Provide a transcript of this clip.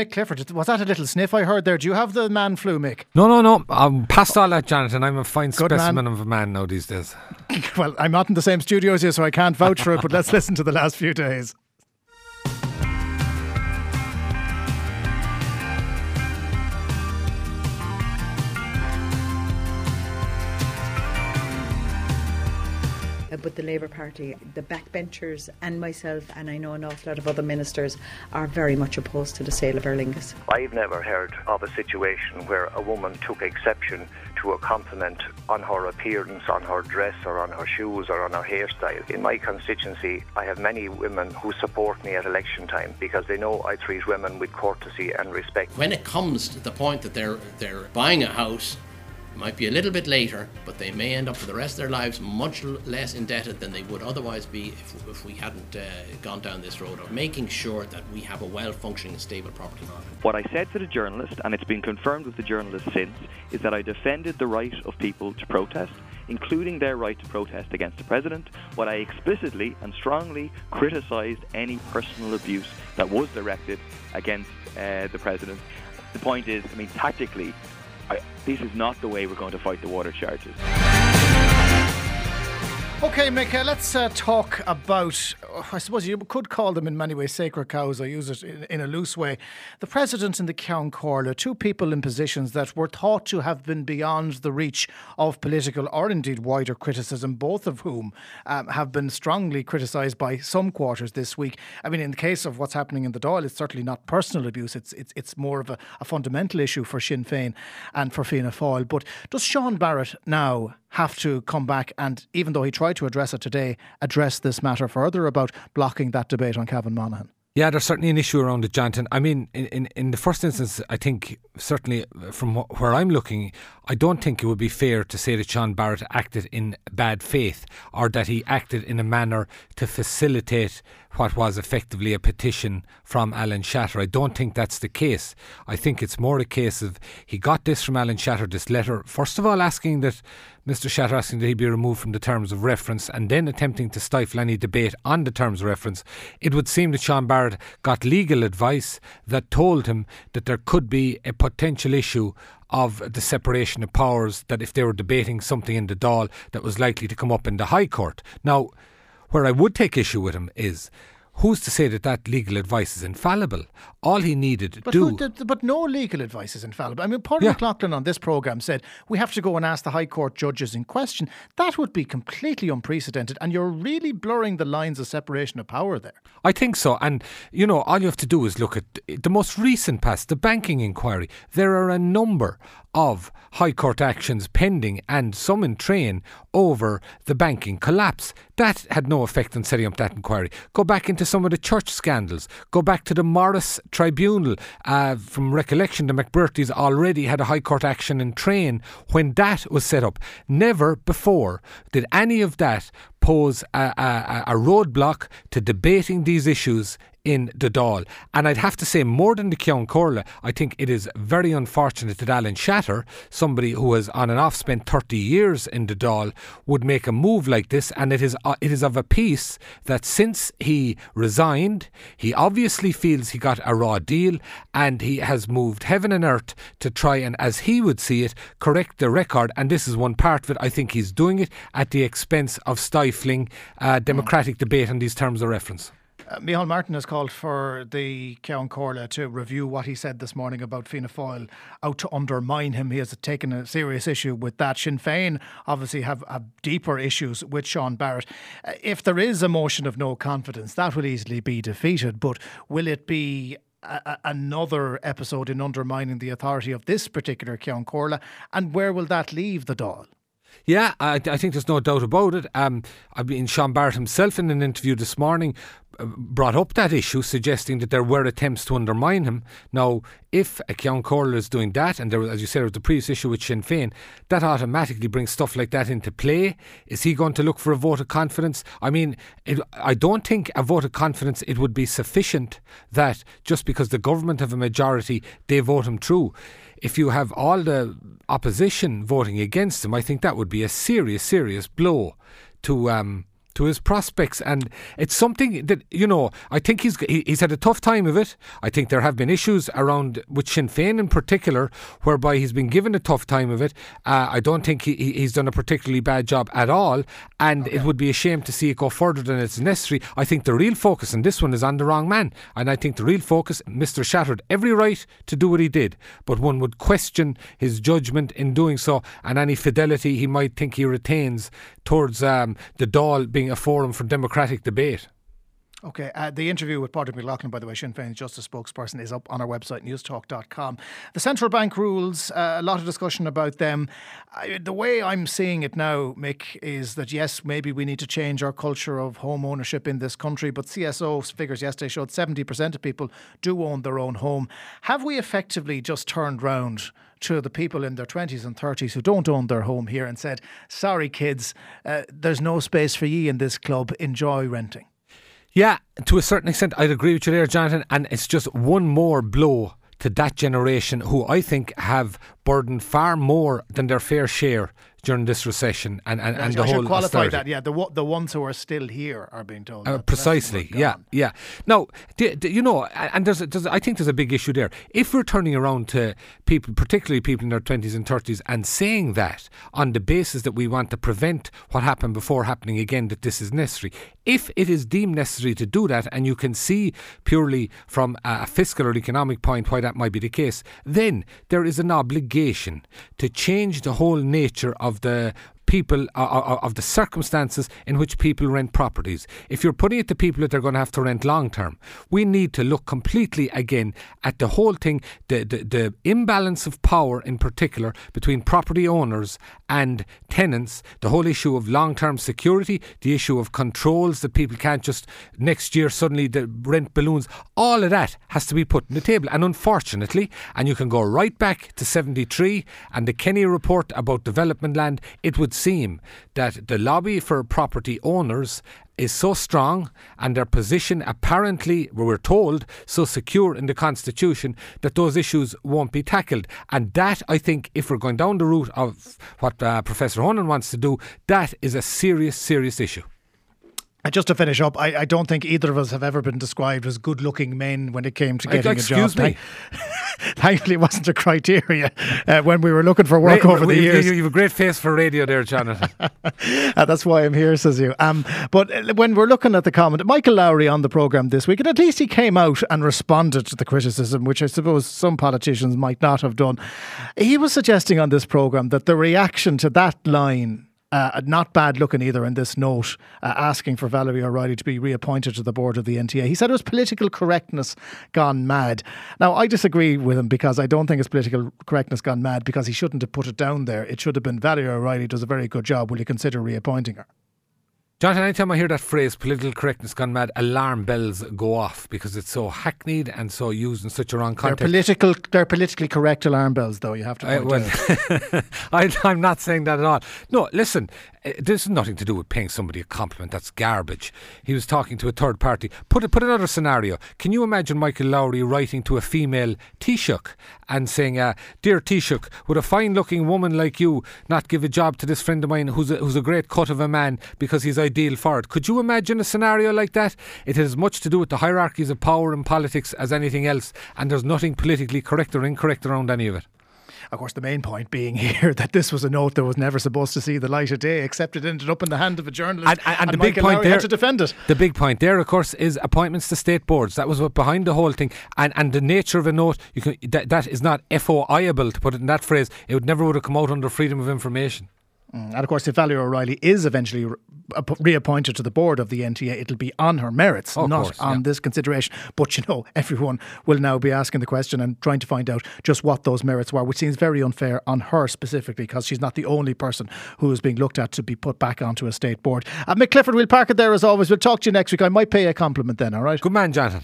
Mick Clifford, was that a little sniff I heard there? Do you have the man flu, Mick? No, no, no. I'm past all that, Jonathan. I'm a fine Good specimen man. of a man now these days. well, I'm not in the same studio as you, so I can't vouch for it, but let's listen to the last few days. But the Labour Party, the backbenchers, and myself, and I know an awful lot of other ministers, are very much opposed to the sale of Aer Lingus. I've never heard of a situation where a woman took exception to a compliment on her appearance, on her dress, or on her shoes, or on her hairstyle. In my constituency, I have many women who support me at election time because they know I treat women with courtesy and respect. When it comes to the point that they're they're buying a house, it might be a little bit later, but they may end up for the rest of their lives much less indebted than they would otherwise be if, if we hadn't uh, gone down this road of making sure that we have a well-functioning, stable property market. What I said to the journalist, and it's been confirmed with the journalist since, is that I defended the right of people to protest, including their right to protest against the president. What I explicitly and strongly criticised any personal abuse that was directed against uh, the president. The point is, I mean, tactically, This is not the way we're going to fight the water charges. Okay, Mick, uh, let's uh, talk about, uh, I suppose you could call them in many ways sacred cows. I use it in, in a loose way. The President and the Ceann Comhairle, two people in positions that were thought to have been beyond the reach of political or indeed wider criticism, both of whom um, have been strongly criticised by some quarters this week. I mean, in the case of what's happening in the Dáil, it's certainly not personal abuse, it's, it's, it's more of a, a fundamental issue for Sinn Féin and for Fianna Fáil. But does Sean Barrett now have to come back and, even though he tried to address it today, address this matter further about blocking that debate on Cavan-Monaghan? Yeah, there's certainly an issue around it, Jonathan. I mean, in, in, in the first instance, I think certainly uh, from wh- where I'm looking, I don't think it would be fair to say that Sean Barrett acted in bad faith or that he acted in a manner to facilitate what was effectively a petition from Alan Shatter. I don't think that's the case. I think it's more a case of he got this from Alan Shatter, this letter, first of all asking that Mr. Shatter asking that he be removed from the terms of reference and then attempting to stifle any debate on the terms of reference. It would seem that Sean Barrett got legal advice that told him that there could be a potential issue of the separation of powers that if they were debating something in the Dáil that was likely to come up in the High Court. Now, where I would take issue with him is who's to say that that legal advice is infallible? All he needed to But, do. did, but no legal advice is infallible. I mean, Paul Yeah. McLaughlin on this programme said we have to go and ask the High Court judges in question. That would be completely unprecedented, and you're really blurring the lines of separation of power there. I think so. And, you know, all you have to do is look at the most recent past, the banking inquiry. There are a number of High Court actions pending and some in train over the banking collapse. That had no effect on setting up that inquiry. Go back into some of the church scandals. Go back to the Morris Tribunal. Uh, from recollection, the McBreartys already had a High Court action in train when that was set up. Never before did any of that pose a, a, a roadblock to debating these issues in the Dáil. And I'd have to say, more than the Ceann Comhairle, I think it is very unfortunate that Alan Shatter, somebody who has on and off spent 30 years in the Dáil, would make a move like this. And it is, uh, it is of a piece that since he resigned, he obviously feels he got a raw deal and he has moved heaven and earth to try and, as he would see it, correct the record. And this is one part of it. I think he's doing it at the expense of stifling uh, democratic debate on these terms of reference. Uh, Micheál Martin has called for the Ceann Comhairle to review what he said this morning about Fianna Fáil out to undermine him. He has taken a serious issue with that. Sinn Féin obviously have, have deeper issues with Sean Barrett. Uh, if there is a motion of no confidence, that will easily be defeated. But will it be a, another episode in undermining the authority of this particular Ceann Comhairle? And where will that leave the Dáil? Yeah, I, I think there's no doubt about it. Um, I mean, Sean Barrett himself in an interview this morning brought up that issue, suggesting that there were attempts to undermine him. Now, if a Ceann Comhairle is doing that, and there, was, as you said, there was the previous issue with Sinn Féin, that automatically brings stuff like that into play. Is he going to look for a vote of confidence? I mean, it, I don't think a vote of confidence it would be sufficient that just because the government have a majority, they vote him through if you have all the opposition voting against him, I think that would be a serious, serious blow to um, to his prospects, and it's something that you know. I think he's he's had a tough time of it. I think there have been issues around with Sinn Féin in particular, whereby he's been given a tough time of it. Uh, I don't think he, he's done a particularly bad job at all, and okay. it would be a shame to see it go further than it's necessary. I think the real focus in this one is on the wrong man, and I think the real focus, Mr. Shattered, every right to do what he did, but one would question his judgment in doing so and any fidelity he might think he retains towards um, the Dáil being a forum for democratic debate. Okay, uh, the interview with Padraig McLaughlin, by the way, Sinn Féin's Justice spokesperson, is up on our website, newstalk.com. The central bank rules, uh, a lot of discussion about them. Uh, the way I'm seeing it now, Mick, is that yes, maybe we need to change our culture of home ownership in this country, but CSO figures yesterday showed 70% of people do own their own home. Have we effectively just turned round? to the people in their 20s and 30s who don't own their home here and said, sorry, kids, uh, there's no space for ye in this club, enjoy renting? Yeah, to a certain extent, I'd agree with you there, Jonathan. And it's just one more blow to that generation who I think have burdened far more than their fair share during this recession and, and, and the whole qualify austerity. that. Yeah the the ones who are still here are being told uh, precisely. yeah yeah. Now do, do, you know and there's, there's I think there's a big issue there. If we're turning around to people particularly people in their 20s and 30s and saying that on the basis that we want to prevent what happened before happening again that this is necessary if it is deemed necessary to do that and you can see purely from a fiscal or economic point why that might be the case then there is an obligation to change the whole nature of the people uh, uh, of the circumstances in which people rent properties. If you're putting it to people that they're going to have to rent long term, we need to look completely again at the whole thing, the, the, the imbalance of power in particular between property owners and tenants, the whole issue of long term security, the issue of controls that people can't just next year suddenly the rent balloons, all of that has to be put on the table. And unfortunately, and you can go right back to 73 and the Kenny report about development land, it would seem that the lobby for property owners is so strong and their position apparently, we're told, so secure in the Constitution that those issues won't be tackled. And that, I think, if we're going down the route of what uh, Professor Honohan wants to do, that is a serious, serious issue. Just to finish up, I, I, don't think either of us have ever been described as good looking men when it came to getting a job. Me. Thankfully, it wasn't a criteria uh, when we were looking for work Ra- over the years. You, you, have a great face for radio there, Jonathan. uh, that's why I'm here, says you. Um, but uh, when we're looking at the comment, Michael Lowry on the programme this week, and at least he came out and responded to the criticism, which I suppose some politicians might not have done. He was suggesting on this programme that the reaction to that line uh, not bad looking either in this note, uh, asking for Valerie O'Reilly to be reappointed to the board of the NTA. He said it was political correctness gone mad. Now, I disagree with him because I don't think it's political correctness gone mad because he shouldn't have put it down there. It should have been Valerie O'Reilly does a very good job. Will you consider reappointing her? Jonathan, anytime I hear that phrase, political correctness gone mad, alarm bells go off because it's so hackneyed and so used in such a wrong context. They're political. They're politically correct alarm bells, though. You have to. Uh, well, I, I'm not saying that at all. No, listen. Uh, this is nothing to do with paying somebody a compliment. That's garbage. He was talking to a third party. Put put another scenario. Can you imagine Michael Lowry writing to a female Taoiseach and saying, uh, "Dear Taoiseach, would a fine-looking woman like you not give a job to this friend of mine who's a, who's a great cut of a man because he's ideal for it?" Could you imagine a scenario like that? It has as much to do with the hierarchies of power and politics as anything else, and there's nothing politically correct or incorrect around any of it. Of course, the main point being here that this was a note that was never supposed to see the light of day, except it ended up in the hand of a journalist. And, and, and the Michael big point Lowry there had to defend it. The big point there, of course, is appointments to state boards. That was what behind the whole thing, and and the nature of a note. You can that, that is not FOIable to put it in that phrase. It would never would have come out under freedom of information. Mm. And of course, if Valerie O'Reilly is eventually re- reappointed to the board of the NTA, it'll be on her merits, oh, not course, on yeah. this consideration. But you know, everyone will now be asking the question and trying to find out just what those merits were, which seems very unfair on her specifically because she's not the only person who is being looked at to be put back onto a state board. Uh, Mick Clifford, we'll park it there as always. We'll talk to you next week. I might pay a compliment then, all right? Good man, Jonathan.